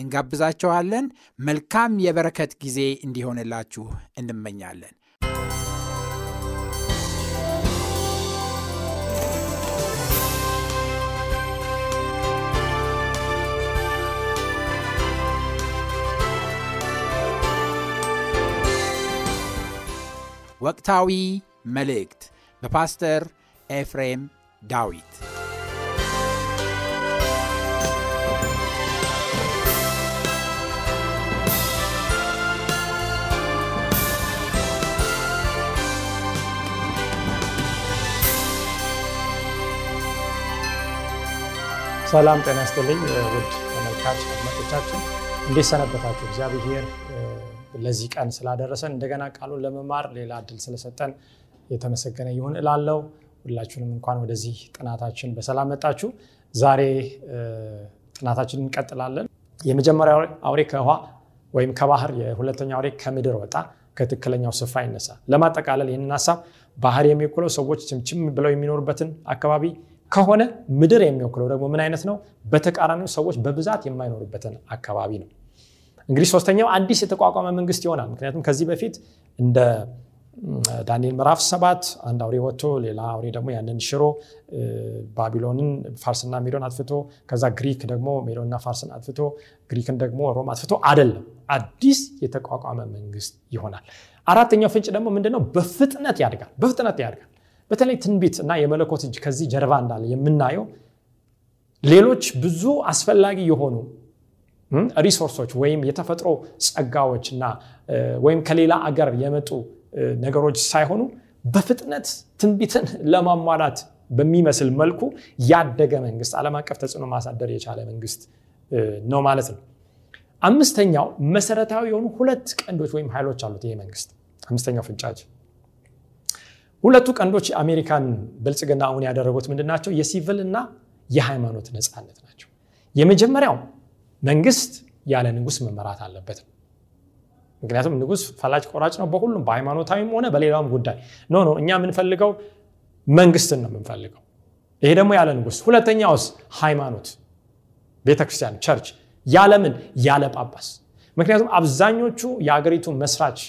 እንጋብዛችኋለን። መልካም የበረከት ጊዜ እንዲሆንላችሁ እንመኛለን። ወቅታዊ መልእክት በፓስተር ኤፍሬም ዳዊት ሰላም ጤና ይስጥልኝ ውድ ተመልካች አድማጮቻችን እንዴት ሰነበታችሁ? እግዚአብሔር ለዚህ ቀን ስላደረሰን እንደገና ቃሉን ለመማር ሌላ እድል ስለሰጠን የተመሰገነ ይሁን እላለው። ሁላችሁንም እንኳን ወደዚህ ጥናታችን በሰላም መጣችሁ። ዛሬ ጥናታችንን እንቀጥላለን። የመጀመሪያው አውሬ ከውሃ ወይም ከባህር፣ የሁለተኛው አውሬ ከምድር ወጣ፣ ከትክክለኛው ስፍራ ይነሳል። ለማጠቃለል ይህንን ሀሳብ ባህር የሚወክለው ሰዎች ችምችም ብለው የሚኖሩበትን አካባቢ ከሆነ ምድር የሚወክለው ደግሞ ምን አይነት ነው? በተቃራኒው ሰዎች በብዛት የማይኖሩበትን አካባቢ ነው። እንግዲህ ሶስተኛው አዲስ የተቋቋመ መንግስት ይሆናል። ምክንያቱም ከዚህ በፊት እንደ ዳንኤል ምዕራፍ ሰባት አንድ አውሬ ወጥቶ ሌላ አውሬ ደግሞ ያንን ሽሮ ባቢሎንን ፋርስና ሜዶን አጥፍቶ ከዛ ግሪክ ደግሞ ሜዶንና ፋርስን አጥፍቶ ግሪክን ደግሞ ሮም አጥፍቶ አይደለም፣ አዲስ የተቋቋመ መንግስት ይሆናል። አራተኛው ፍንጭ ደግሞ ምንድነው? በፍጥነት ያድጋል። በፍጥነት ያድጋል። በተለይ ትንቢት እና የመለኮት እጅ ከዚህ ጀርባ እንዳለ የምናየው ሌሎች ብዙ አስፈላጊ የሆኑ ሪሶርሶች ወይም የተፈጥሮ ጸጋዎች እና ወይም ከሌላ አገር የመጡ ነገሮች ሳይሆኑ በፍጥነት ትንቢትን ለማሟላት በሚመስል መልኩ ያደገ መንግስት፣ ዓለም አቀፍ ተጽዕኖ ማሳደር የቻለ መንግስት ነው ማለት ነው። አምስተኛው መሰረታዊ የሆኑ ሁለት ቀንዶች ወይም ኃይሎች አሉት ይሄ መንግስት። አምስተኛው ፍንጫች ሁለቱ ቀንዶች የአሜሪካን ብልጽግና አሁን ያደረጉት ምንድን ናቸው? የሲቪል እና የሃይማኖት ነፃነት ናቸው። የመጀመሪያው መንግስት ያለ ንጉስ መመራት አለበት ነው። ምክንያቱም ንጉስ ፈላጭ ቆራጭ ነው በሁሉም በሃይማኖታዊም ሆነ በሌላውም ጉዳይ ኖ ኖ እኛ የምንፈልገው መንግስትን ነው የምንፈልገው። ይሄ ደግሞ ያለ ንጉስ። ሁለተኛውስ ሃይማኖት፣ ቤተክርስቲያን፣ church ያለምን ያለ ጳጳስ። ምክንያቱም አብዛኞቹ የአገሪቱ መስራች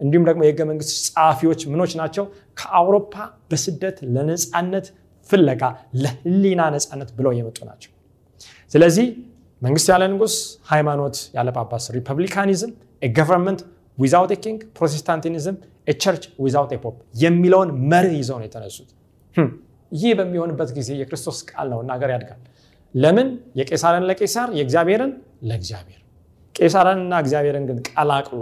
እንዲሁም ደግሞ የህገ መንግስት ጸሐፊዎች ምኖች ናቸው ከአውሮፓ በስደት ለነፃነት ፍለጋ ለህሊና ነፃነት ብለው የመጡ ናቸው። ስለዚህ መንግስት ያለ ንጉስ፣ ሃይማኖት ያለ ጳጳስ፣ republicanism government without king፣ protestantism church without pope የሚለውን መርህ ይዘው ነው የተነሱት። ይህ በሚሆንበት ጊዜ የክርስቶስ ቃል ነው እና ያድጋል። ለምን? የቄሳርን ለቄሳር የእግዚአብሔርን ለእግዚአብሔር። ቄሳርንና እግዚአብሔርን ግን ቀላቅሎ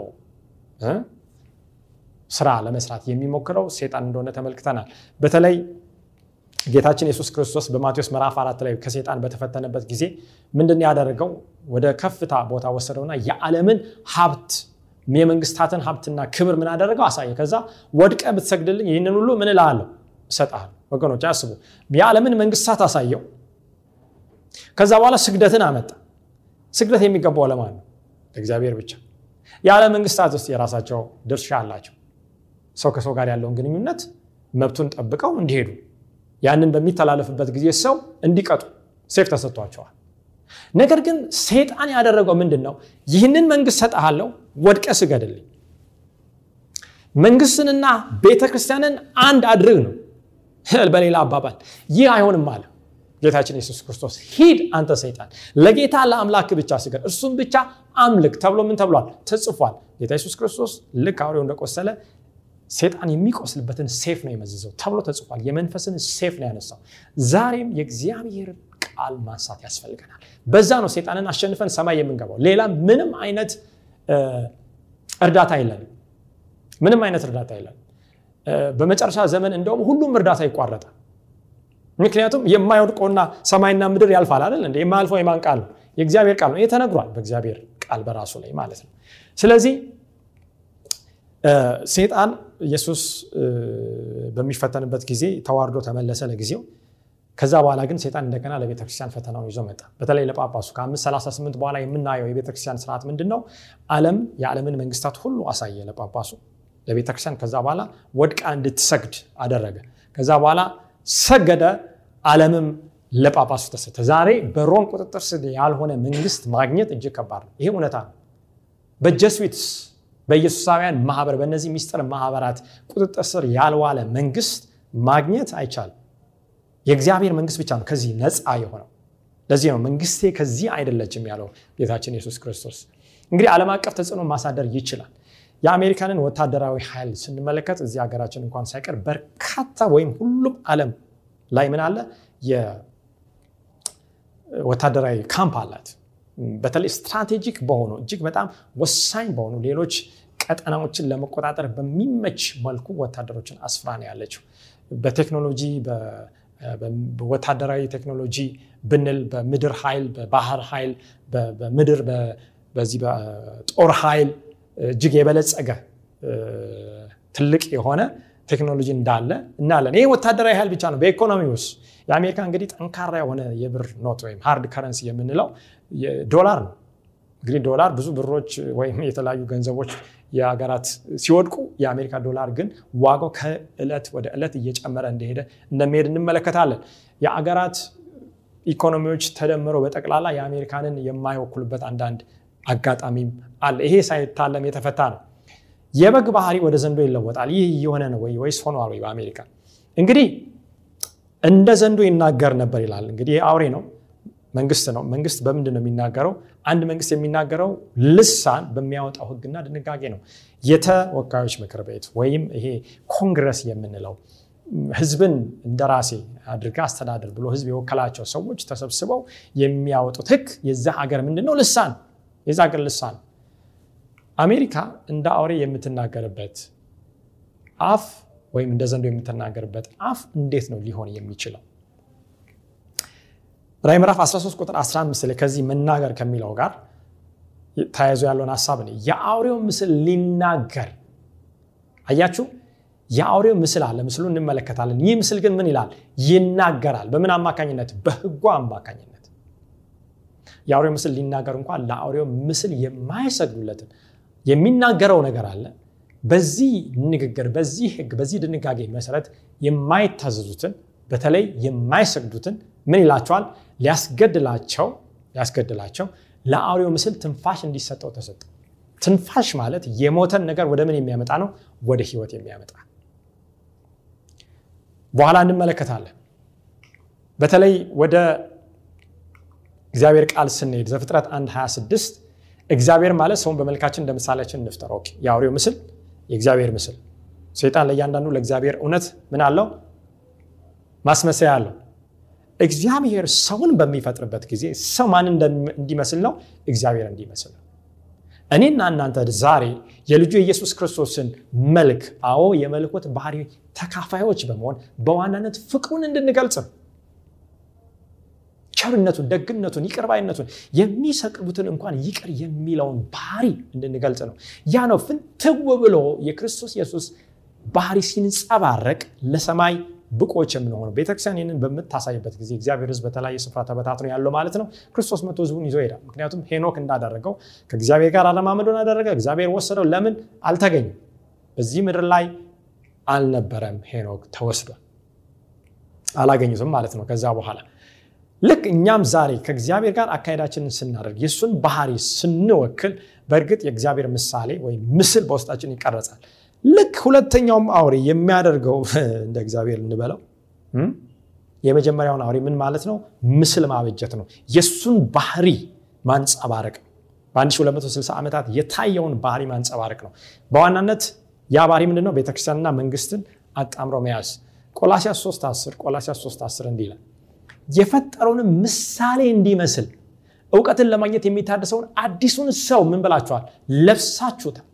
ስራ ለመስራት የሚሞክረው ሴጣን እንደሆነ ተመልክተናል። በተለይ ጌታችን ኢየሱስ ክርስቶስ በማቴዎስ ምዕራፍ አራት ላይ ከሴጣን በተፈተነበት ጊዜ ምንድን ያደረገው? ወደ ከፍታ ቦታ ወሰደውና የዓለምን ሀብት የመንግስታትን ሀብትና ክብር ምን አደረገው? አሳየ። ከዛ ወድቀ ብትሰግድልኝ ይህንን ሁሉ ምን እልሃለሁ? እሰጥሃለሁ። ወገኖች አስቡ፣ የዓለምን መንግስታት አሳየው። ከዛ በኋላ ስግደትን አመጣ። ስግደት የሚገባው ለማን ነው? ለእግዚአብሔር ብቻ። የዓለም መንግስታት ውስጥ የራሳቸው ድርሻ አላቸው። ሰው ከሰው ጋር ያለውን ግንኙነት መብቱን ጠብቀው እንዲሄዱ ያንን በሚተላለፍበት ጊዜ ሰው እንዲቀጡ ሴፍ ተሰጥቷቸዋል። ነገር ግን ሴጣን ያደረገው ምንድን ነው? ይህንን መንግስት ሰጠሃለው፣ ወድቀ ስገድልኝ። መንግስትንና ቤተ ክርስቲያንን አንድ አድርግ ነው። በሌላ አባባል ይህ አይሆንም አለ ጌታችን ኢየሱስ ክርስቶስ። ሂድ አንተ ሰይጣን፣ ለጌታ ለአምላክ ብቻ ስገድ፣ እርሱም ብቻ አምልክ ተብሎ ምን ተብሏል? ተጽፏል። ጌታ ኢየሱስ ክርስቶስ ልክ አውሬው እንደቆሰለ ሴጣን የሚቆስልበትን ሰይፍ ነው የመዘዘው ተብሎ ተጽፏል። የመንፈስን ሰይፍ ነው ያነሳው። ዛሬም የእግዚአብሔር ቃል ማንሳት ያስፈልገናል። በዛ ነው ሴጣንን አሸንፈን ሰማይ የምንገባው። ሌላ ምንም አይነት እርዳታ የለንም። ምንም አይነት እርዳታ የለንም። በመጨረሻ ዘመን እንደውም ሁሉም እርዳታ ይቋረጣል። ምክንያቱም የማይወድቀውና ሰማይና ምድር ያልፋል አይደል እንደ የማያልፈው የማን ቃል ነው? የእግዚአብሔር ቃል ነው። ተነግሯል በእግዚአብሔር ቃል በራሱ ላይ ማለት ነው። ስለዚህ ሴጣን ኢየሱስ በሚፈተንበት ጊዜ ተዋርዶ ተመለሰ ለጊዜው። ከዛ በኋላ ግን ሴጣን እንደገና ለቤተክርስቲያን ፈተናውን ይዞ መጣ። በተለይ ለጳጳሱ ከ538 በኋላ የምናየው የቤተክርስቲያን ስርዓት ምንድን ነው? ዓለም የዓለምን መንግስታት ሁሉ አሳየ ለጳጳሱ ለቤተክርስቲያን። ከዛ በኋላ ወድቃ እንድትሰግድ አደረገ። ከዛ በኋላ ሰገደ። ዓለምም ለጳጳሱ ተሰጠ። ዛሬ በሮም ቁጥጥር ስር ያልሆነ መንግስት ማግኘት እጅግ ከባድ ነው። ይሄ እውነታ ነው። በጀስዊትስ በኢየሱሳውያን ማህበር በእነዚህ ሚስጥር ማህበራት ቁጥጥር ስር ያልዋለ መንግስት ማግኘት አይቻልም። የእግዚአብሔር መንግስት ብቻ ነው ከዚህ ነፃ የሆነው። ለዚህ ነው መንግስቴ ከዚህ አይደለችም ያለው ጌታችን ኢየሱስ ክርስቶስ። እንግዲህ ዓለም አቀፍ ተጽዕኖ ማሳደር ይችላል። የአሜሪካንን ወታደራዊ ኃይል ስንመለከት እዚህ ሀገራችን እንኳን ሳይቀር በርካታ ወይም ሁሉም ዓለም ላይ ምን አለ የወታደራዊ ካምፕ አላት። በተለይ strategic በሆኑ እጅግ በጣም ወሳኝ በሆኑ ሌሎች ቀጠናዎችን ለመቆጣጠር በሚመች መልኩ ወታደሮችን አስፍራ ነው ያለችው። በቴክኖሎጂ በወታደራዊ ቴክኖሎጂ ብንል በምድር ኃይል፣ በባህር ኃይል፣ በምድር በዚህ በጦር ኃይል እጅግ የበለጸገ ትልቅ የሆነ ቴክኖሎጂ እንዳለ እናለን። ይህ ወታደራዊ ኃይል ብቻ ነው። በኢኮኖሚ ውስጥ የአሜሪካ እንግዲህ ጠንካራ የሆነ የብር ኖት ወይም ሃርድ ከረንሲ የምንለው ዶላር ነው። እንግዲህ ዶላር ብዙ ብሮች ወይም የተለያዩ ገንዘቦች የሀገራት ሲወድቁ የአሜሪካ ዶላር ግን ዋጋው ከእለት ወደ እለት እየጨመረ እንደሄደ እንደሚሄድ እንመለከታለን። የአገራት ኢኮኖሚዎች ተደምረው በጠቅላላ የአሜሪካንን የማይወክሉበት አንዳንድ አጋጣሚም አለ። ይሄ ሳይታለም የተፈታ ነው። የበግ ባህሪ ወደ ዘንዶ ይለወጣል። ይህ እየሆነ ነው ወይ ወይስ ሆኗል ወይ? በአሜሪካ እንግዲህ እንደ ዘንዶ ይናገር ነበር ይላል። እንግዲህ አውሬ ነው፣ መንግስት ነው። መንግስት በምንድን ነው የሚናገረው? አንድ መንግስት የሚናገረው ልሳን በሚያወጣው ህግና ድንጋጌ ነው። የተወካዮች ምክር ቤት ወይም ይሄ ኮንግረስ የምንለው ህዝብን እንደራሴ አድርጋ አስተዳደር ብሎ ህዝብ የወከላቸው ሰዎች ተሰብስበው የሚያወጡት ህግ የዛ ሀገር ምንድን ነው? ልሳን የዛ ሀገር ልሳን አሜሪካ እንደ አውሬ የምትናገርበት አፍ ወይም እንደ ዘንዶ የምትናገርበት አፍ እንዴት ነው ሊሆን የሚችለው? ራዕይ ምዕራፍ 13 ቁጥር 15 ላይ ከዚህ መናገር ከሚለው ጋር ተያይዞ ያለውን ሀሳብ ነው። የአውሬው ምስል ሊናገር አያችሁ፣ የአውሬው ምስል አለ። ምስሉ እንመለከታለን። ይህ ምስል ግን ምን ይላል? ይናገራል። በምን አማካኝነት? በህጉ አማካኝነት። የአውሬው ምስል ሊናገር እንኳን ለአውሬው ምስል የማይሰግዱለትን የሚናገረው ነገር አለ። በዚህ ንግግር፣ በዚህ ህግ፣ በዚህ ድንጋጌ መሰረት የማይታዘዙትን በተለይ የማይሰግዱትን ምን ይላቸዋል? ሊያስገድላቸው ሊያስገድላቸው ለአውሬው ምስል ትንፋሽ እንዲሰጠው ተሰጠ። ትንፋሽ ማለት የሞተን ነገር ወደ ምን የሚያመጣ ነው? ወደ ህይወት የሚያመጣ በኋላ እንመለከታለን። በተለይ ወደ እግዚአብሔር ቃል ስንሄድ ዘፍጥረት 1 26 እግዚአብሔር ማለት ሰውን በመልካችን እንደ ምሳሌያችን እንፍጠር። የአውሬው ምስል የእግዚአብሔር ምስል። ሰይጣን ለእያንዳንዱ ለእግዚአብሔር እውነት ምን አለው? ማስመሰያ አለው። እግዚአብሔር ሰውን በሚፈጥርበት ጊዜ ሰው ማን እንዲመስል ነው? እግዚአብሔር እንዲመስል ነው። እኔና እናንተ ዛሬ የልጁ የኢየሱስ ክርስቶስን መልክ አዎ የመልኮት ባህሪ ተካፋዮች በመሆን በዋናነት ፍቅሩን እንድንገልጽ ነው። ቸርነቱን፣ ደግነቱን፣ ይቅርባይነቱን የሚሰቅቡትን እንኳን ይቅር የሚለውን ባህሪ እንድንገልጽ ነው። ያ ነው ፍንትው ብሎ የክርስቶስ ኢየሱስ ባህሪ ሲንጸባረቅ ለሰማይ ብቆች የምንሆነው። ቤተክርስቲያን ይህንን በምታሳይበት ጊዜ እግዚአብሔር ሕዝብ በተለያየ ስፍራ ተበታትኖ ያለው ማለት ነው። ክርስቶስ መቶ ሕዝቡን ይዞ ይሄዳል። ምክንያቱም ሄኖክ እንዳደረገው ከእግዚአብሔር ጋር አለማመዱን አደረገ። እግዚአብሔር ወሰደው። ለምን አልተገኘም? በዚህ ምድር ላይ አልነበረም። ሄኖክ ተወስዷል። አላገኙትም ማለት ነው። ከዛ በኋላ ልክ እኛም ዛሬ ከእግዚአብሔር ጋር አካሄዳችንን ስናደርግ የእሱን ባህሪ ስንወክል በእርግጥ የእግዚአብሔር ምሳሌ ወይም ምስል በውስጣችን ይቀረጻል። ልክ ሁለተኛውም አውሬ የሚያደርገው እንደ እግዚአብሔር እንበለው የመጀመሪያውን አውሬ ምን ማለት ነው? ምስል ማበጀት ነው። የእሱን ባህሪ ማንጸባረቅ ነው። በ1260 ዓመታት የታየውን ባህሪ ማንጸባረቅ ነው። በዋናነት ያ ባህሪ ምንድነው? ቤተክርስቲያንና መንግስትን አጣምሮ መያዝ። ቆላሲያስ 3 10 ቆላሲያስ 3 10 እንዲህ ይላል የፈጠረውንም ምሳሌ እንዲመስል እውቀትን ለማግኘት የሚታደሰውን አዲሱን ሰው ምን ብላችኋል? ለብሳችሁታል።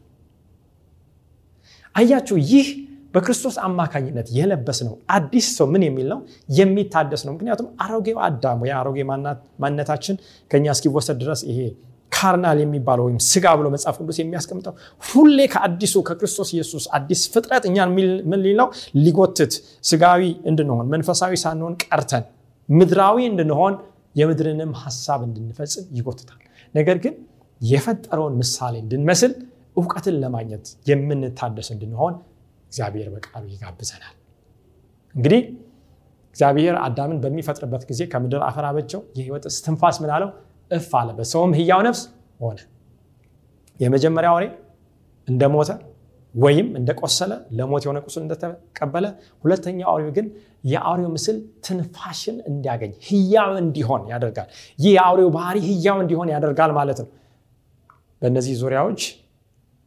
አያችሁ፣ ይህ በክርስቶስ አማካኝነት የለበስ ነው አዲስ ሰው ምን የሚል ነው? የሚታደስ ነው። ምክንያቱም አሮጌው አዳም ወይ አሮጌ ማንነታችን ከኛ እስኪወሰድ ድረስ ይሄ ካርናል የሚባለው ወይም ስጋ ብሎ መጽሐፍ ቅዱስ የሚያስቀምጠው ሁሌ ከአዲሱ ከክርስቶስ ኢየሱስ አዲስ ፍጥረት እኛን ምን ሊለው ሊጎትት ስጋዊ እንድንሆን መንፈሳዊ ሳንሆን ቀርተን ምድራዊ እንድንሆን የምድርንም ሀሳብ እንድንፈጽም ይጎትታል። ነገር ግን የፈጠረውን ምሳሌ እንድንመስል እውቀትን ለማግኘት የምንታደስ እንድንሆን እግዚአብሔር በቃሉ ይጋብዘናል። እንግዲህ እግዚአብሔር አዳምን በሚፈጥርበት ጊዜ ከምድር አፈር አበጀው፣ የህይወት እስትንፋስ ምን አለው? እፍ አለበት፣ ሰውም ህያው ነፍስ ሆነ። የመጀመሪያ አውሬ እንደሞተ ወይም እንደቆሰለ ለሞት የሆነ ቁስል እንደተቀበለ፣ ሁለተኛው አውሬው ግን የአውሬው ምስል ትንፋሽን እንዲያገኝ ህያው እንዲሆን ያደርጋል። ይህ የአውሬው ባህሪ ህያው እንዲሆን ያደርጋል ማለት ነው። በእነዚህ ዙሪያዎች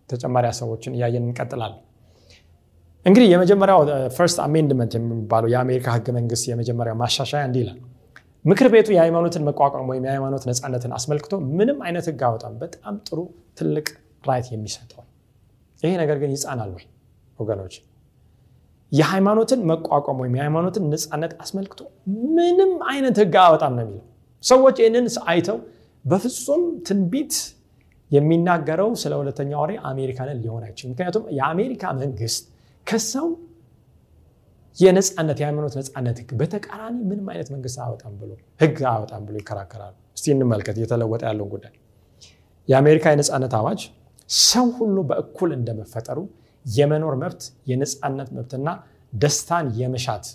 ተጨማሪ ሀሳቦችን እያየን እንቀጥላለን። እንግዲህ የመጀመሪያው First Amendment የሚባለው የአሜሪካ ህገ መንግስት የመጀመሪያው ማሻሻያ እንዲህ ይላል። ምክር ቤቱ የሃይማኖትን መቋቋም ወይም የሃይማኖት ነፃነትን አስመልክቶ ምንም አይነት ህግ አወጣም። በጣም ጥሩ ትልቅ right የሚሰጠው ይሄ ነገር ግን ይጻናል ወይ ወገኖች? የሃይማኖትን መቋቋም ወይም የሃይማኖትን ነፃነት አስመልክቶ ምንም አይነት ህግ አወጣም ነው የሚለው። ሰዎች ይህንን አይተው በፍጹም ትንቢት የሚናገረው ስለ ሁለተኛው አውሬ አሜሪካንን ሊሆን አይችልም። ምክንያቱም የአሜሪካ መንግስት ከሰው የነፃነት የሃይማኖት ነፃነት ህግ በተቃራኒ ምንም አይነት መንግስት አወጣም ብሎ ህግ አወጣም ብሎ ይከራከራሉ። እስቲ እንመልከት እየተለወጠ ያለውን ጉዳይ። የአሜሪካ የነፃነት አዋጅ ሰው ሁሉ በእኩል እንደመፈጠሩ የመኖር መብት፣ የነፃነት መብትና ደስታን የመሻት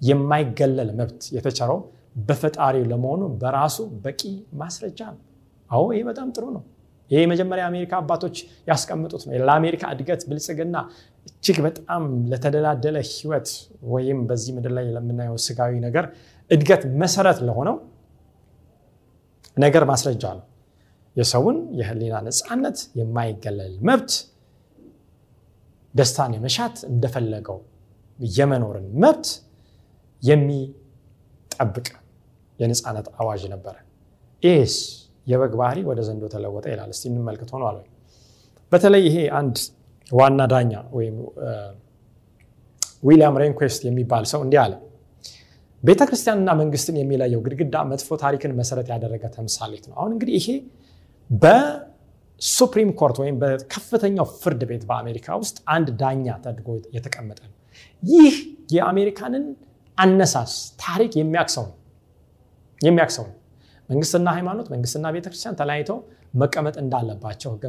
የማይገለል መብት የተቸረው በፈጣሪው ለመሆኑ በራሱ በቂ ማስረጃ ነው። አዎ ይህ በጣም ጥሩ ነው። ይህ የመጀመሪያ የአሜሪካ አባቶች ያስቀምጡት ነው። ለአሜሪካ እድገት፣ ብልጽግና እጅግ በጣም ለተደላደለ ህይወት ወይም በዚህ ምድር ላይ ለምናየው ስጋዊ ነገር እድገት መሰረት ለሆነው ነገር ማስረጃ ነው። የሰውን የህሊና ነፃነት፣ የማይገለል መብት፣ ደስታን የመሻት እንደፈለገው የመኖርን መብት የሚጠብቅ የነፃነት አዋጅ ነበረ። ይህስ የበግ ባህሪ ወደ ዘንዶ ተለወጠ ይላል። እስቲ እንመልከት ሆኗል ወይ? በተለይ ይሄ አንድ ዋና ዳኛ ወይም ዊሊያም ሬንኩዌስት የሚባል ሰው እንዲህ አለ። ቤተ ክርስቲያንና መንግስትን የሚለየው ግድግዳ መጥፎ ታሪክን መሰረት ያደረገ ተምሳሌት ነው። አሁን እንግዲህ ይሄ በ Supreme Court ወይም በከፍተኛው ፍርድ ቤት በአሜሪካ ውስጥ አንድ ዳኛ ተደርጎ የተቀመጠ ነው። ይህ የአሜሪካንን አነሳስ ታሪክ የሚያክሰው ነው መንግስትና ሃይማኖት መንግስትና ቤተክርስቲያን ተለያይተው መቀመጥ እንዳለባቸው ህገ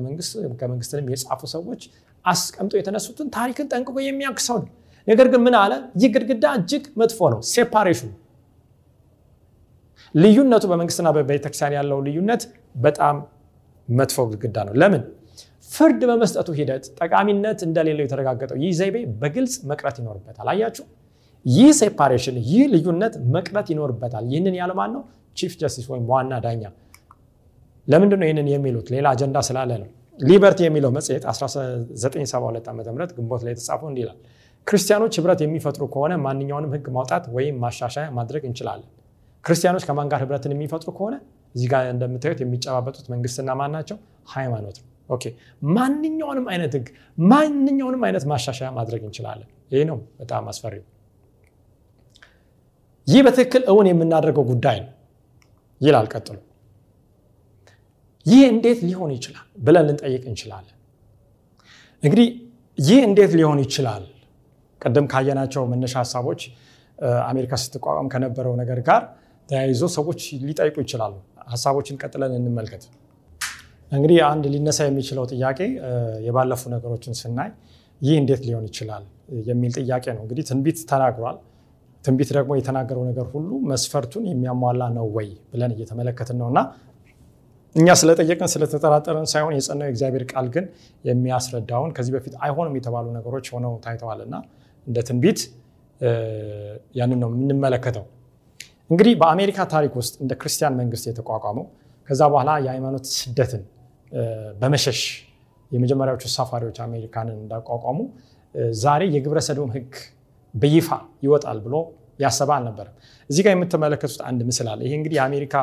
መንግስትንም የጻፉ ሰዎች አስቀምጦ የተነሱትን ታሪክን ጠንቅቆ የሚያክሰው ነው። ነገር ግን ምን አለ? ይህ ግድግዳ እጅግ መጥፎ ነው። ሴፓሬሽኑ ልዩነቱ በመንግስትና በቤተክርስቲያን ያለው ልዩነት በጣም መጥፎ ግድግዳ ነው። ለምን? ፍርድ በመስጠቱ ሂደት ጠቃሚነት እንደሌለው የተረጋገጠው ይህ ዘይቤ በግልጽ መቅረት ይኖርበታል። አያችሁ፣ ይህ separation ይህ ልዩነት መቅረት ይኖርበታል። ይህንን ያለው ማን ነው? Chief Justice ወይም ዋና ዳኛ። ለምንድን ነው ይህንን የሚሉት? ሌላ አጀንዳ ስላለ ነው። Liberty የሚለው መጽሔት 1972 ዓ ም ግንቦት ላይ የተጻፈው እንዲህ ክርስቲያኖች ህብረት የሚፈጥሩ ከሆነ ማንኛውንም ህግ ማውጣት ወይም ማሻሻያ ማድረግ እንችላለን። ክርስቲያኖች ከማን ጋር ህብረትን የሚፈጥሩ ከሆነ እዚህ ጋር እንደምታዩት የሚጨባበጡት መንግስትና ማን ናቸው? ሃይማኖት okay ማንኛውንም አይነት ህግ ማንኛውንም አይነት ማሻሻያ ማድረግ እንችላለን። ይህ ነው በጣም አስፈሪው። ይህ በትክክል እውን የምናደርገው ጉዳይ ነው ይላል ቀጥሎ። ይህ እንዴት ሊሆን ይችላል ብለን ልንጠይቅ እንችላለን። እንግዲህ ይህ እንዴት ሊሆን ይችላል ቅድም ካየናቸው መነሻ ሀሳቦች አሜሪካ ስትቋቋም ከነበረው ነገር ጋር ተያይዞ ሰዎች ሊጠይቁ ይችላሉ። ሀሳቦችን ቀጥለን እንመልከት። እንግዲህ አንድ ሊነሳ የሚችለው ጥያቄ የባለፉ ነገሮችን ስናይ ይህ እንዴት ሊሆን ይችላል የሚል ጥያቄ ነው። እንግዲህ ትንቢት ተናግሯል። ትንቢት ደግሞ የተናገረው ነገር ሁሉ መስፈርቱን የሚያሟላ ነው ወይ ብለን እየተመለከትን ነው እና እኛ ስለጠየቅን ስለተጠራጠረን ሳይሆን የጸናው የእግዚአብሔር ቃል ግን የሚያስረዳውን ከዚህ በፊት አይሆንም የተባሉ ነገሮች ሆነው ታይተዋል እና እንደ ትንቢት ያንን ነው የምንመለከተው። እንግዲህ በአሜሪካ ታሪክ ውስጥ እንደ ክርስቲያን መንግስት የተቋቋመው ከዛ በኋላ የሃይማኖት ስደትን በመሸሽ የመጀመሪያዎቹ ሳፋሪዎች አሜሪካንን እንዳቋቋሙ ዛሬ የግብረ ሰዶም ህግ በይፋ ይወጣል ብሎ ያሰበ አልነበረም። እዚህ ጋር የምትመለከቱት አንድ ምስል አለ። ይሄ እንግዲህ የአሜሪካ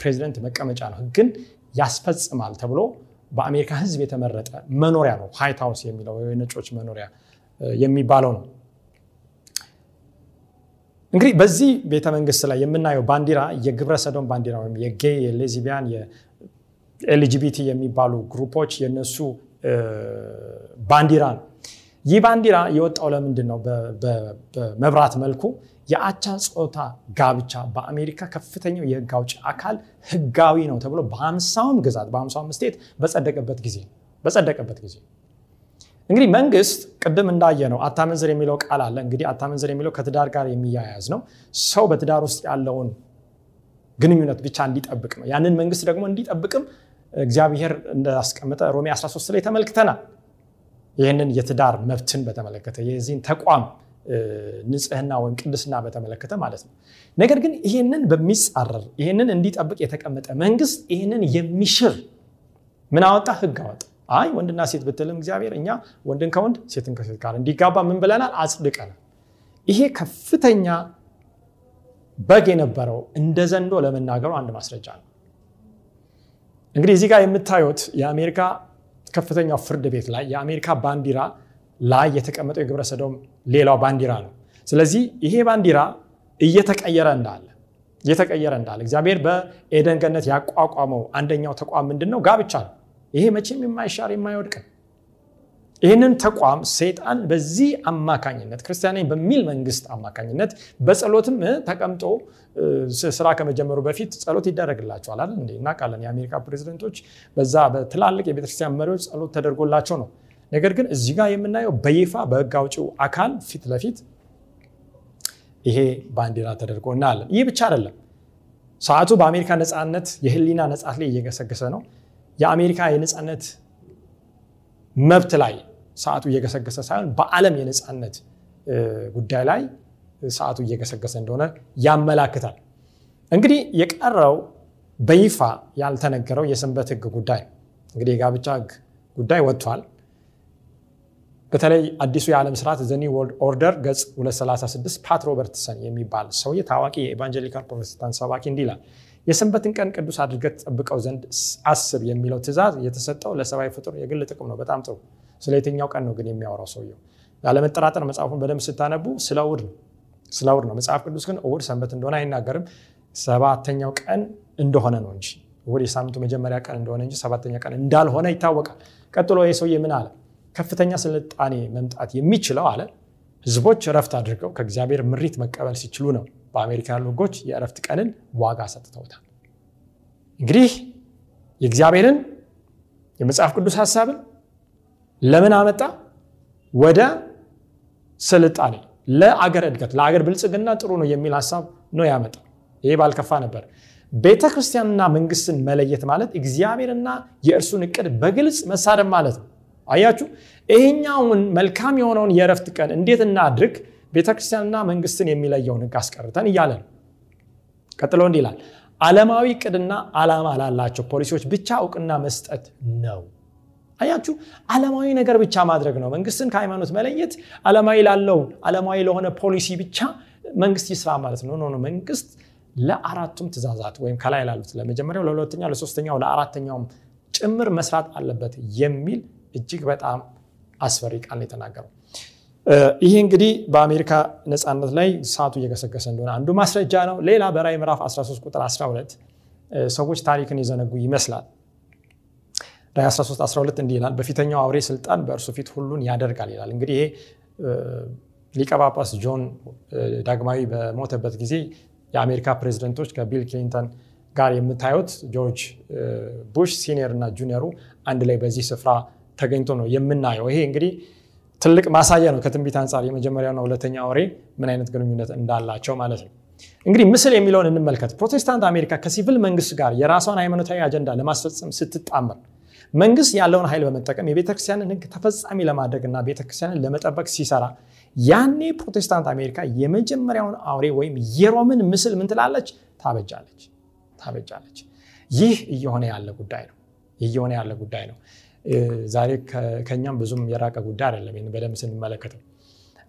ፕሬዚደንት መቀመጫ ነው። ህግን ያስፈጽማል ተብሎ በአሜሪካ ህዝብ የተመረጠ መኖሪያ ነው። White House የሚለው የነጮች መኖሪያ የሚባለው ነው። እንግዲህ በዚህ ቤተመንግስት ላይ የምናየው ባንዲራ የግብረ ሰዶም ባንዲራ ወይም የ gay የ lesbian የ LGBT የሚባሉ group ኦች የነሱ ባንዲራ ነው። ይህ ባንዲራ የወጣው ለምንድን ነው? በመብራት መልኩ የአቻ ጾታ ጋብቻ በአሜሪካ ከፍተኛው የህግ አውጪ አካል ህጋዊ ነው ተብሎ በሀምሳውም ግዛት በሀምሳውም ስቴት በጸደቀበት ጊዜ በጸደቀበት ጊዜ እንግዲህ መንግስት ቅድም እንዳየ ነው አታመንዝር የሚለው ቃል አለ። እንግዲህ አታመንዝር የሚለው ከትዳር ጋር የሚያያዝ ነው። ሰው በትዳር ውስጥ ያለውን ግንኙነት ብቻ እንዲጠብቅ ነው። ያንን መንግስት ደግሞ እንዲጠብቅም እግዚአብሔር እንዳስቀመጠ ሮሜ 13 ላይ ተመልክተናል። ይህንን የትዳር መብትን በተመለከተ የዚህን ተቋም ንጽህና ወይም ቅድስና በተመለከተ ማለት ነው። ነገር ግን ይህንን በሚጻረር ይህንን እንዲጠብቅ የተቀመጠ መንግስት ይህንን የሚሽር ምን አወጣ? ህግ አወጣ። አይ ወንድና ሴት ብትልም እግዚአብሔር እኛ ወንድን ከወንድ ሴትን ከሴት ጋር እንዲጋባ ምን ብለናል? አጽድቀናል። ይሄ ከፍተኛ በግ የነበረው እንደ ዘንዶ ለመናገሩ አንድ ማስረጃ ነው። እንግዲህ እዚህ ጋር የምታዩት የአሜሪካ ከፍተኛው ፍርድ ቤት ላይ የአሜሪካ ባንዲራ ላይ የተቀመጠው የግብረ ሰዶም ሌላው ባንዲራ ነው። ስለዚህ ይሄ ባንዲራ እየተቀየረ እንዳለ እየተቀየረ እንዳለ እግዚአብሔር በኤደን ገነት ያቋቋመው አንደኛው ተቋም ምንድን ነው? ጋብቻ ነው። ይሄ መቼም የማይሻር የማይወድቅ ይህንን ተቋም ሰይጣን በዚህ አማካኝነት ክርስቲያናዊ በሚል መንግስት አማካኝነት በጸሎትም ተቀምጦ ስራ ከመጀመሩ በፊት ጸሎት ይደረግላቸዋል አይደል እንዴ? እናውቃለን። የአሜሪካ ፕሬዚደንቶች በዛ በትላልቅ የቤተክርስቲያን መሪዎች ጸሎት ተደርጎላቸው ነው። ነገር ግን እዚህ ጋር የምናየው በይፋ በህግ አውጪው አካል ፊት ለፊት ይሄ ባንዲራ ተደርጎ እናያለን። ይህ ብቻ አይደለም። ሰዓቱ በአሜሪካ ነፃነት የህሊና ነፃት ላይ እየገሰገሰ ነው። የአሜሪካ የነፃነት መብት ላይ ሰዓቱ እየገሰገሰ ሳይሆን በዓለም የነፃነት ጉዳይ ላይ ሰዓቱ እየገሰገሰ እንደሆነ ያመላክታል። እንግዲህ የቀረው በይፋ ያልተነገረው የሰንበት ህግ ጉዳይ እንግዲህ የጋብቻ ህግ ጉዳይ ወጥቷል። በተለይ አዲሱ የዓለም ስርዓት The New World Order ገጽ 236 ፓት ሮበርትሰን የሚባል ሰውዬ ታዋቂ የ Evangelical ፕሮቴስታንት ሰባኪ እንዲህ የሰንበትን ቀን ቅዱስ አድርገህ ትጠብቀው ዘንድ አስብ የሚለው ትእዛዝ የተሰጠው ለሰብአዊ ፍጡር የግል ጥቅም ነው። በጣም ጥሩ። ስለ የትኛው ቀን ነው ግን የሚያወራው ሰውየው? ያለመጠራጠር መጽሐፉን በደንብ ስታነቡ ስለ እሑድ ነው። ስለ እሑድ ነው። መጽሐፍ ቅዱስ ግን እሑድ ሰንበት እንደሆነ አይናገርም። ሰባተኛው ቀን እንደሆነ ነው እንጂ እሑድ የሳምንቱ መጀመሪያ ቀን እንደሆነ እንጂ ሰባተኛ ቀን እንዳልሆነ ይታወቃል። ቀጥሎ ሰውዬ ምን አለ? ከፍተኛ ስልጣኔ መምጣት የሚችለው አለ ህዝቦች እረፍት አድርገው ከእግዚአብሔር ምሪት መቀበል ሲችሉ ነው። በአሜሪካ ህጎች የእረፍት ቀንን ዋጋ ሰጥተውታል። እንግዲህ የእግዚአብሔርን የመጽሐፍ ቅዱስ ሀሳብን ለምን አመጣ? ወደ ስልጣኔ፣ ለአገር እድገት፣ ለአገር ብልጽግና ጥሩ ነው የሚል ሀሳብ ነው ያመጣ። ይሄ ባልከፋ ነበር። ቤተ ክርስቲያንና መንግስትን መለየት ማለት እግዚአብሔርና የእርሱን እቅድ በግልጽ መሳደብ ማለት ነው። አያችሁ፣ ይሄኛውን መልካም የሆነውን የእረፍት ቀን እንዴት እናድርግ? ቤተክርስቲያንና መንግስትን የሚለየውን ህግ አስቀርተን እያለ ነው። ቀጥሎ እንዲህ ይላል፣ ዓለማዊ እቅድና ዓላማ ላላቸው ፖሊሲዎች ብቻ እውቅና መስጠት ነው። አያችሁ፣ ዓለማዊ ነገር ብቻ ማድረግ ነው። መንግስትን ከሃይማኖት መለየት ዓለማዊ ላለው ዓለማዊ ለሆነ ፖሊሲ ብቻ መንግስት ይስራ ማለት ነው። ኖ መንግስት ለአራቱም ትእዛዛት ወይም ከላይ ላሉት ለመጀመሪያው፣ ለሁለተኛው፣ ለሶስተኛው፣ ለአራተኛውም ጭምር መስራት አለበት የሚል እጅግ በጣም አስፈሪ ቃል የተናገረው። ይህ እንግዲህ በአሜሪካ ነፃነት ላይ ሰዓቱ እየገሰገሰ እንደሆነ አንዱ ማስረጃ ነው። ሌላ በራዕይ ምዕራፍ 13 ቁጥር 12 ሰዎች ታሪክን የዘነጉ ይመስላል። ራዕይ 13 12 እንዲህ ይላል፣ በፊተኛው አውሬ ስልጣን በእርሱ ፊት ሁሉን ያደርጋል ይላል። እንግዲህ ይሄ ሊቀ ጆን ዳግማዊ በሞተበት ጊዜ የአሜሪካ ፕሬዚደንቶች ከቢል ክሊንተን ጋር የምታዩት ጆርጅ ቡሽ ሲኒየር እና ጁኒየሩ አንድ ላይ በዚህ ስፍራ ተገኝቶ ነው የምናየው። ይሄ እንግዲህ ትልቅ ማሳያ ነው ከትንቢት አንጻር የመጀመሪያውና ሁለተኛ አውሬ ምን አይነት ግንኙነት እንዳላቸው ማለት ነው። እንግዲህ ምስል የሚለውን እንመልከት። ፕሮቴስታንት አሜሪካ ከሲቪል መንግስት ጋር የራሷን ሃይማኖታዊ አጀንዳ ለማስፈጸም ስትጣመር መንግስት ያለውን ኃይል በመጠቀም የቤተክርስቲያንን ሕግ ተፈጻሚ ለማድረግ እና ቤተክርስቲያንን ለመጠበቅ ሲሰራ ያኔ ፕሮቴስታንት አሜሪካ የመጀመሪያውን አውሬ ወይም የሮምን ምስል ምን ትላለች? ታበጃለች ታበጃለች። ይህ እየሆነ ያለ ጉዳይ ነው እየሆነ ያለ ጉዳይ ነው። ዛሬ ከኛም ብዙም የራቀ ጉዳይ አይደለም ይህን በደንብ ስንመለከተው።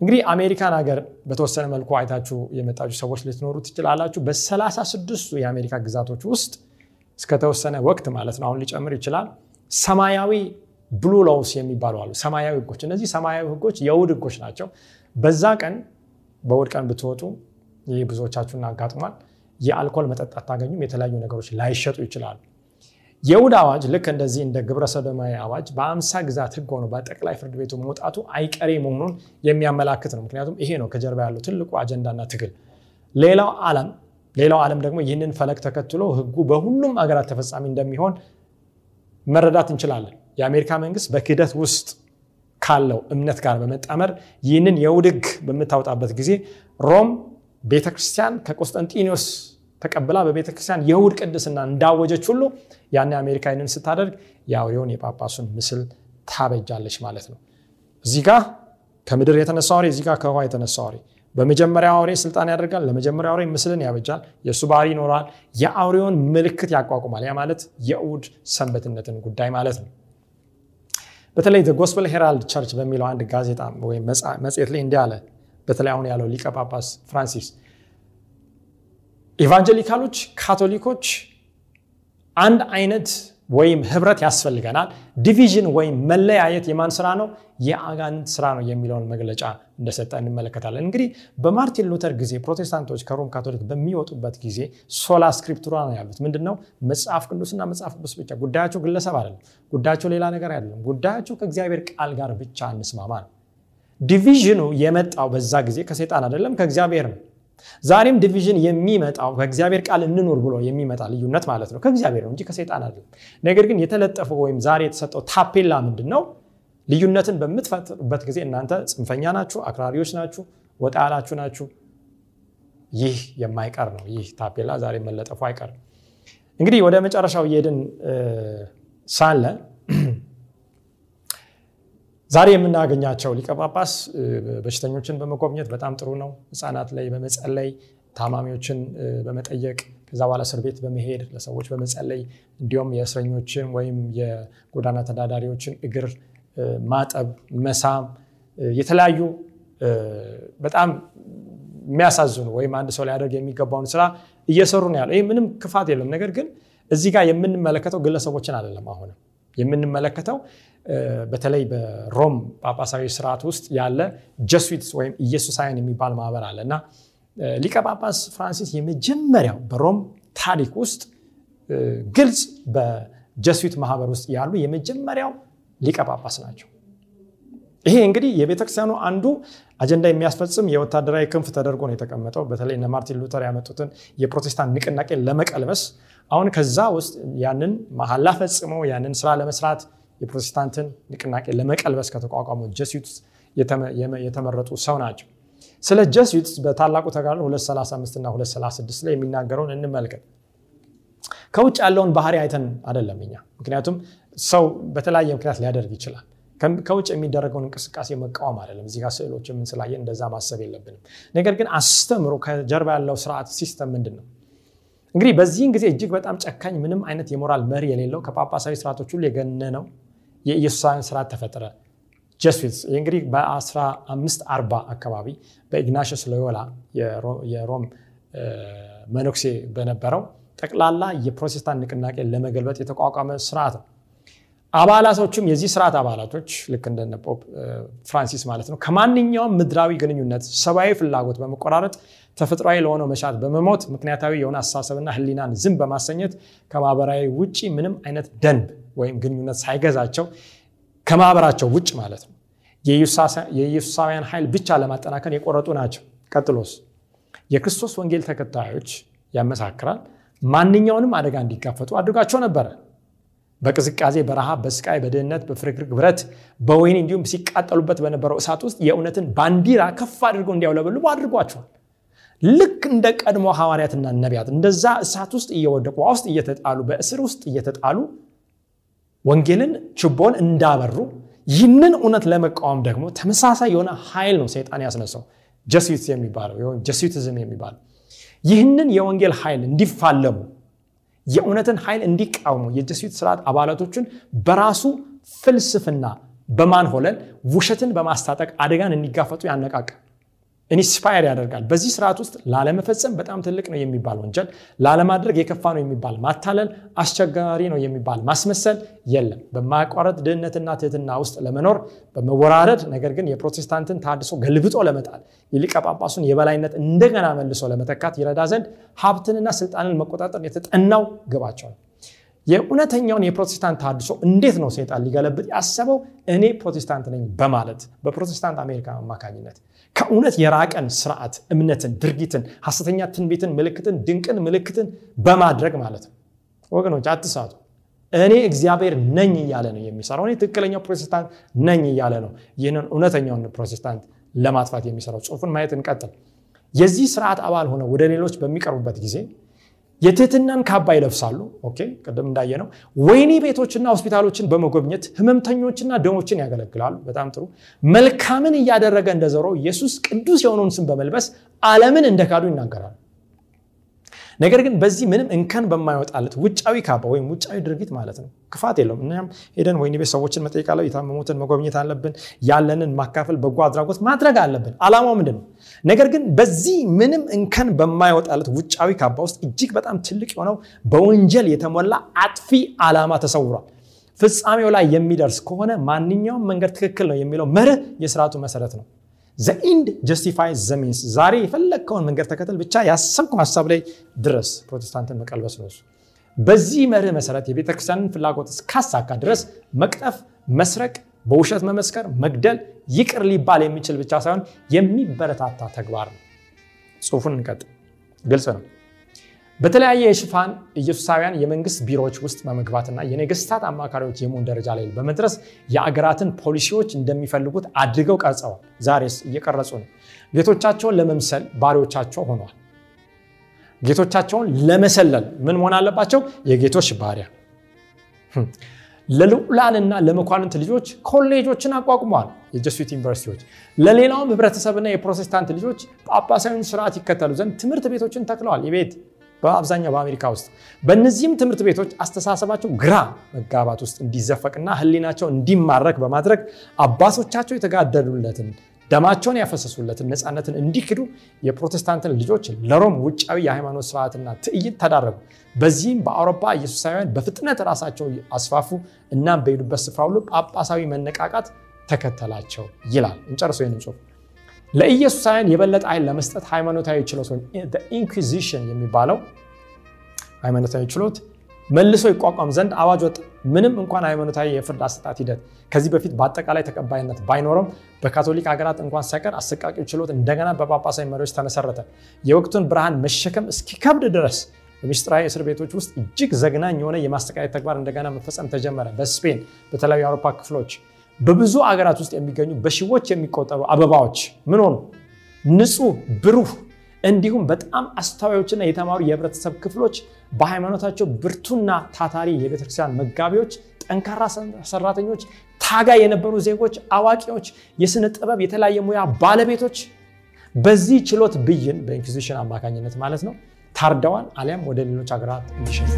እንግዲህ አሜሪካን ሀገር በተወሰነ መልኩ አይታችሁ የመጣችሁ ሰዎች ልትኖሩ ትችላላችሁ። በሰላሳ ስድስቱ የአሜሪካ ግዛቶች ውስጥ እስከተወሰነ ወቅት ማለት ነው አሁን ሊጨምር ይችላል። ሰማያዊ blue laws የሚባሉ አሉ ሰማያዊ ህጎች። እነዚህ ሰማያዊ ህጎች የእሁድ ህጎች ናቸው። በዛ ቀን በእሁድ ቀን ብትወጡ ይህ ብዙዎቻችሁን አጋጥሟል የአልኮል መጠጥ አታገኙም የተለያዩ ነገሮች ላይሸጡ ይችላሉ የእሁድ አዋጅ ልክ እንደዚህ እንደ ግብረ ሰዶማዊ አዋጅ በአምሳ ግዛት ህግ ሆኖ በጠቅላይ ፍርድ ቤቱ መውጣቱ አይቀሬ መሆኑን የሚያመላክት ነው። ምክንያቱም ይሄ ነው ከጀርባ ያለው ትልቁ አጀንዳና ትግል። ሌላው ዓለም ሌላው ዓለም ደግሞ ይህንን ፈለግ ተከትሎ ህጉ በሁሉም ሀገራት ተፈጻሚ እንደሚሆን መረዳት እንችላለን። የአሜሪካ መንግስት በክህደት ውስጥ ካለው እምነት ጋር በመጣመር ይህንን የውድ ህግ በምታወጣበት ጊዜ ሮም ቤተክርስቲያን ከቆስጠንጢኖስ ተቀብላ በቤተክርስቲያን የእሁድ ቅድስና እንዳወጀች ሁሉ ያን አሜሪካ ይንን ስታደርግ የአውሬውን የጳጳሱን ምስል ታበጃለች ማለት ነው። እዚህ ጋ ከምድር የተነሳ አውሬ እዚህ ጋ ከውሃ የተነሳ አውሬ። በመጀመሪያ አውሬ ስልጣን ያደርጋል ለመጀመሪያ አውሬ ምስልን ያበጃል የእሱ ባህሪ ይኖረዋል የአውሬውን ምልክት ያቋቁማል። ያ ማለት የእሁድ ሰንበትነትን ጉዳይ ማለት ነው። በተለይ Gospel Herald Church በሚለው አንድ ጋዜጣ ወይም መጽሔት ላይ እንዲህ አለ። በተለይ አሁን ያለው ሊቀ ጳጳስ ፍራንሲስ Evangelical ኦች ካቶሊኮች አንድ አይነት ወይም ህብረት ያስፈልገናል። division ወይም መለያየት የማን ስራ ነው? የአጋንንት ስራ ነው የሚለውን መግለጫ እንደሰጠ እንመለከታለን። እንግዲህ በማርቲን ሉተር ጊዜ ፕሮቴስታንቶች ከሮም ካቶሊክ በሚወጡበት ጊዜ sola scriptura ነው ያሉት። ምንድነው? መጽሐፍ ቅዱስና መጽሐፍ ቅዱስ ብቻ ጉዳያቸው ግለሰብ አይደለም ጉዳያቸው ሌላ ነገር አይደለም። ጉዳያቸው ከእግዚአብሔር ቃል ጋር ብቻ እንስማማ ነው። division ኡ የመጣው በዛ ጊዜ ከሴጣን አይደለም ከእግዚአብሔር ነው ዛሬም division የሚመጣው ከእግዚአብሔር ቃል እንኑር ብሎ የሚመጣ ልዩነት ማለት ነው። ከእግዚአብሔር ነው እንጂ ከሴጣን አይደለም። ነገር ግን የተለጠፈው ወይም ዛሬ የተሰጠው ታፔላ ምንድን ነው ልዩነትን በምትፈጥሩበት ጊዜ እናንተ ጽንፈኛ ናችሁ አክራሪዎች ናችሁ ወጣ ያላችሁ ናችሁ። ይህ የማይቀር ነው። ይህ ታፔላ ዛሬ መለጠፉ አይቀርም። እንግዲህ ወደ መጨረሻው እየሄድን ሳለ ዛሬ የምናገኛቸው ሊቀጳጳስ በሽተኞችን በመጎብኘት በጣም ጥሩ ነው። ህፃናት ላይ በመጸለይ ታማሚዎችን በመጠየቅ ከዛ በኋላ እስር ቤት በመሄድ ለሰዎች በመጸለይ እንዲሁም የእስረኞችን ወይም የጎዳና ተዳዳሪዎችን እግር ማጠብ መሳም የተለያዩ በጣም የሚያሳዝኑ ወይም አንድ ሰው ሊያደርግ የሚገባውን ስራ እየሰሩ ነው ያለው። ይህ ምንም ክፋት የለም። ነገር ግን እዚህ ጋር የምንመለከተው ግለሰቦችን አይደለም። አሁንም የምንመለከተው በተለይ በሮም ጳጳሳዊ ስርዓት ውስጥ ያለ ጀስዊትስ ወይም ኢየሱሳውያን የሚባል ማህበር አለ። እና ሊቀ ጳጳስ ፍራንሲስ የመጀመሪያው በሮም ታሪክ ውስጥ ግልጽ በጀስዊት ማህበር ውስጥ ያሉ የመጀመሪያው ሊቀ ጳጳስ ናቸው። ይሄ እንግዲህ የቤተክርስቲያኑ አንዱ አጀንዳ የሚያስፈጽም የወታደራዊ ክንፍ ተደርጎ ነው የተቀመጠው። በተለይ እነ ማርቲን ሉተር ያመጡትን የፕሮቴስታንት ንቅናቄ ለመቀልበስ አሁን ከዛ ውስጥ ያንን መሀላ ፈጽመው ያንን ስራ ለመስራት የፕሮቴስታንትን ንቅናቄ ለመቀልበስ ከተቋቋሙ Jesuits የተመረጡ ሰው ናቸው። ስለ Jesuits በታላቁ ተጋድሎ 235 እና 236 ላይ የሚናገረውን እንመልከት። ከውጭ ያለውን ባህሪ አይተን አደለም እኛ። ምክንያቱም ሰው በተለያየ ምክንያት ሊያደርግ ይችላል። ከውጭ የሚደረገውን እንቅስቃሴ መቃወም አይደለም። እዚህ ጋር ስዕሎች የምንስላየን እንደዛ ማሰብ የለብንም። ነገር ግን አስተምሮ ከጀርባ ያለው ስርዓት system ምንድን ነው? እንግዲህ በዚህን ጊዜ እጅግ በጣም ጨካኝ ምንም አይነት የሞራል መሪ የሌለው ከጳጳሳዊ ስርዓቶች ሁሉ የገነነው የኢየሱሳውያን ስርዓት ተፈጠረ። ጀስዊትስ እንግዲህ በ1540 አካባቢ በኢግናሽስ ሎዮላ የሮም መነኩሴ በነበረው ጠቅላላ የፕሮቴስታንት ንቅናቄ ለመገልበጥ የተቋቋመ ስርዓት ነው። አባላቶችም የዚህ ስርዓት አባላቶች ልክ እንደነ ፖፕ ፍራንሲስ ማለት ነው ከማንኛውም ምድራዊ ግንኙነት ሰብአዊ ፍላጎት በመቆራረጥ ተፈጥሯዊ ለሆነው መሻት በመሞት ምክንያታዊ የሆነ አስተሳሰብና ህሊናን ዝም በማሰኘት ከማህበራዊ ውጭ ምንም አይነት ደንብ ወይም ግንኙነት ሳይገዛቸው ከማህበራቸው ውጭ ማለት ነው። የኢየሱሳውያን ኃይል ብቻ ለማጠናከር የቆረጡ ናቸው። ቀጥሎስ የክርስቶስ ወንጌል ተከታዮች ያመሳክራል ማንኛውንም አደጋ እንዲጋፈጡ አድርጓቸው ነበረ። በቅዝቃዜ በረሃብ በስቃይ በድህነት በፍርግርግ ብረት በወይን እንዲሁም ሲቃጠሉበት በነበረው እሳት ውስጥ የእውነትን ባንዲራ ከፍ አድርገው እንዲያውለበልቡ አድርጓቸዋል ልክ እንደ ቀድሞ ሐዋርያትና ነቢያት እንደዛ እሳት ውስጥ እየወደቁ ውስጥ እየተጣሉ በእስር ውስጥ እየተጣሉ ወንጌልን ችቦን እንዳበሩ ይህንን እውነት ለመቃወም ደግሞ ተመሳሳይ የሆነ ኃይል ነው ሰይጣን ያስነሳው። ጀስዊት የሚባለው ጀስዊትዝም የሚባለው ይህንን የወንጌል ኃይል እንዲፋለሙ የእውነትን ኃይል እንዲቃወሙ የጀስዊት ስርዓት አባላቶችን በራሱ ፍልስፍና በማንሆለል ውሸትን በማስታጠቅ አደጋን እንዲጋፈጡ ያነቃቃል inspire ያደርጋል። በዚህ ስርዓት ውስጥ ላለመፈጸም በጣም ትልቅ ነው የሚባል ወንጀል ላለማድረግ የከፋ ነው የሚባል ማታለል አስቸጋሪ ነው የሚባል ማስመሰል የለም። በማያቋረጥ ድህነትና ትህትና ውስጥ ለመኖር በመወራረድ ነገር ግን የፕሮቴስታንትን ታድሶ ገልብጦ ለመጣል የሊቀ ጳጳሱን የበላይነት እንደገና መልሶ ለመተካት ይረዳ ዘንድ ሀብትንና ስልጣንን መቆጣጠር የተጠናው ግባቸዋል የእውነተኛውን የፕሮቴስታንት ታድሶ እንዴት ነው ሰይጣን ሊገለብጥ ያሰበው? እኔ ፕሮቴስታንት ነኝ በማለት በፕሮቴስታንት አሜሪካ አማካኝነት ከእውነት የራቀን ስርዓት እምነትን ድርጊትን ሐሰተኛ ትንቢትን ምልክትን ድንቅን ምልክትን በማድረግ ማለት ነው። ወገኖች አትሳቱ። እኔ እግዚአብሔር ነኝ እያለ ነው የሚሰራው። እኔ ትክክለኛው ፕሮቴስታንት ነኝ እያለ ነው ይህንን እውነተኛውን ፕሮቴስታንት ለማጥፋት የሚሰራው። ጽሁፉን ማየት እንቀጥል። የዚህ ስርዓት አባል ሆነው ወደ ሌሎች በሚቀርቡበት ጊዜ የትህትናን ካባ ይለብሳሉ። okay ቅድም እንዳየነው ወይኒ ቤቶችና ሆስፒታሎችን በመጎብኘት ህመምተኞችና ድሆችን ያገለግላሉ። በጣም ጥሩ። መልካምን እያደረገ እንደዞረው ኢየሱስ ቅዱስ የሆነውን ስም በመልበስ አለምን እንደካዱ ይናገራሉ ነገር ግን በዚህ ምንም እንከን በማይወጣለት ውጫዊ ካባ ወይም ውጫዊ ድርጊት ማለት ነው። ክፋት የለውም። እኛም ሄደን ወይኒ ቤት ሰዎችን መጠየቅ አለ የታመሙትን መጎብኘት አለብን ያለንን ማካፈል በጎ አድራጎት ማድረግ አለብን። አላማው ምንድን ነው ነገር ግን በዚህ ምንም እንከን በማይወጣለት ውጫዊ ካባ ውስጥ እጅግ በጣም ትልቅ የሆነው በወንጀል የተሞላ አጥፊ አላማ ተሰውሯል። ፍጻሜው ላይ የሚደርስ ከሆነ ማንኛውም መንገድ ትክክል ነው የሚለው መርህ የስርዓቱ መሰረት ነው the end justify the means ዛሬ የፈለግከውን መንገድ ተከተል ብቻ ያሰብከው ሀሳብ ላይ ድረስ። ፕሮቴስታንትን መቀልበስ ነው በዚህ መርህ መሰረት የቤተክርስቲያንን ፍላጎት እስካሳካ ድረስ መቅጠፍ መስረቅ በውሸት መመስከር መግደል ይቅር ሊባል የሚችል ብቻ ሳይሆን የሚበረታታ ተግባር ነው። ጽሁፉን እንቀጥ ግልጽ ነው በተለያየ የሽፋን ኢየሱሳውያን የመንግስት ቢሮዎች ውስጥ በመግባትና የነገስታት አማካሪዎች የመሆን ደረጃ ላይ በመድረስ የአገራትን ፖሊሲዎች እንደሚፈልጉት አድርገው ቀርጸዋል። ዛሬስ እየቀረጹ ነው። ጌቶቻቸውን ለመምሰል ባሪዎቻቸው ሆነዋል። ጌቶቻቸውን ለመሰለል ምን መሆን አለባቸው? የጌቶች ባሪያ። ለልዑላንና ለመኳንንት ልጆች ኮሌጆችን አቋቁመዋል የጀሱት ዩኒቨርሲቲዎች። ለሌላውም ህብረተሰብና የፕሮቴስታንት ልጆች ጳጳሳዊን ስርዓት ይከተሉ ዘንድ ትምህርት ቤቶችን ተክለዋል። የቤት በአብዛኛው በአሜሪካ ውስጥ በእነዚህም ትምህርት ቤቶች አስተሳሰባቸው ግራ መጋባት ውስጥ እንዲዘፈቅና ህሊናቸው እንዲማረክ በማድረግ አባቶቻቸው የተጋደሉለትን ደማቸውን ያፈሰሱለትን ነፃነትን እንዲክዱ የፕሮቴስታንትን ልጆች ለሮም ውጫዊ የሃይማኖት ስርዓትና ትዕይንት ተዳረጉ። በዚህም በአውሮፓ ኢየሱሳውያን በፍጥነት ራሳቸው አስፋፉ። እናም በሄዱበት ስፍራ ሁሉ ጳጳሳዊ መነቃቃት ተከተላቸው ይላል። እንጨርሶ ይህንን ጽሁፍ ለኢየሱሳውያን የበለጠ ኃይል ለመስጠት ሃይማኖታዊ ችሎት inquisition የሚባለው ሃይማኖታዊ ችሎት መልሶ ይቋቋም ዘንድ አዋጅ ወጣ ምንም እንኳን ሃይማኖታዊ የፍርድ አሰጣት ሂደት ከዚህ በፊት በአጠቃላይ ተቀባይነት ባይኖረም በካቶሊክ ሀገራት እንኳን ሳይቀር አሰቃቂው ችሎት እንደገና በጳጳሳዊ መሪዎች ተመሰረተ። የወቅቱን ብርሃን መሸከም እስኪከብድ ድረስ በምስጢራዊ እስር ቤቶች ውስጥ እጅግ ዘግናኝ የሆነ የማስተቃየት ተግባር እንደገና መፈጸም ተጀመረ። በስፔን በተለያዩ የአውሮፓ ክፍሎች በብዙ አገራት ውስጥ የሚገኙ በሺዎች የሚቆጠሩ አበባዎች ምን ሆኑ? ንጹህ ብሩህ እንዲሁም በጣም አስተዋዮችና የተማሩ የህብረተሰብ ክፍሎች በሃይማኖታቸው ብርቱና ታታሪ የቤተክርስቲያን መጋቢዎች ጠንካራ ሰራተኞች ታጋይ የነበሩ ዜጎች አዋቂዎች የስነ ጥበብ የተለያየ ሙያ ባለቤቶች በዚህ ችሎት ብይን በኢንኩዚሽን አማካኝነት ማለት ነው ታርደዋል አሊያም ወደ ሌሎች ሀገራት እንዲሸሹ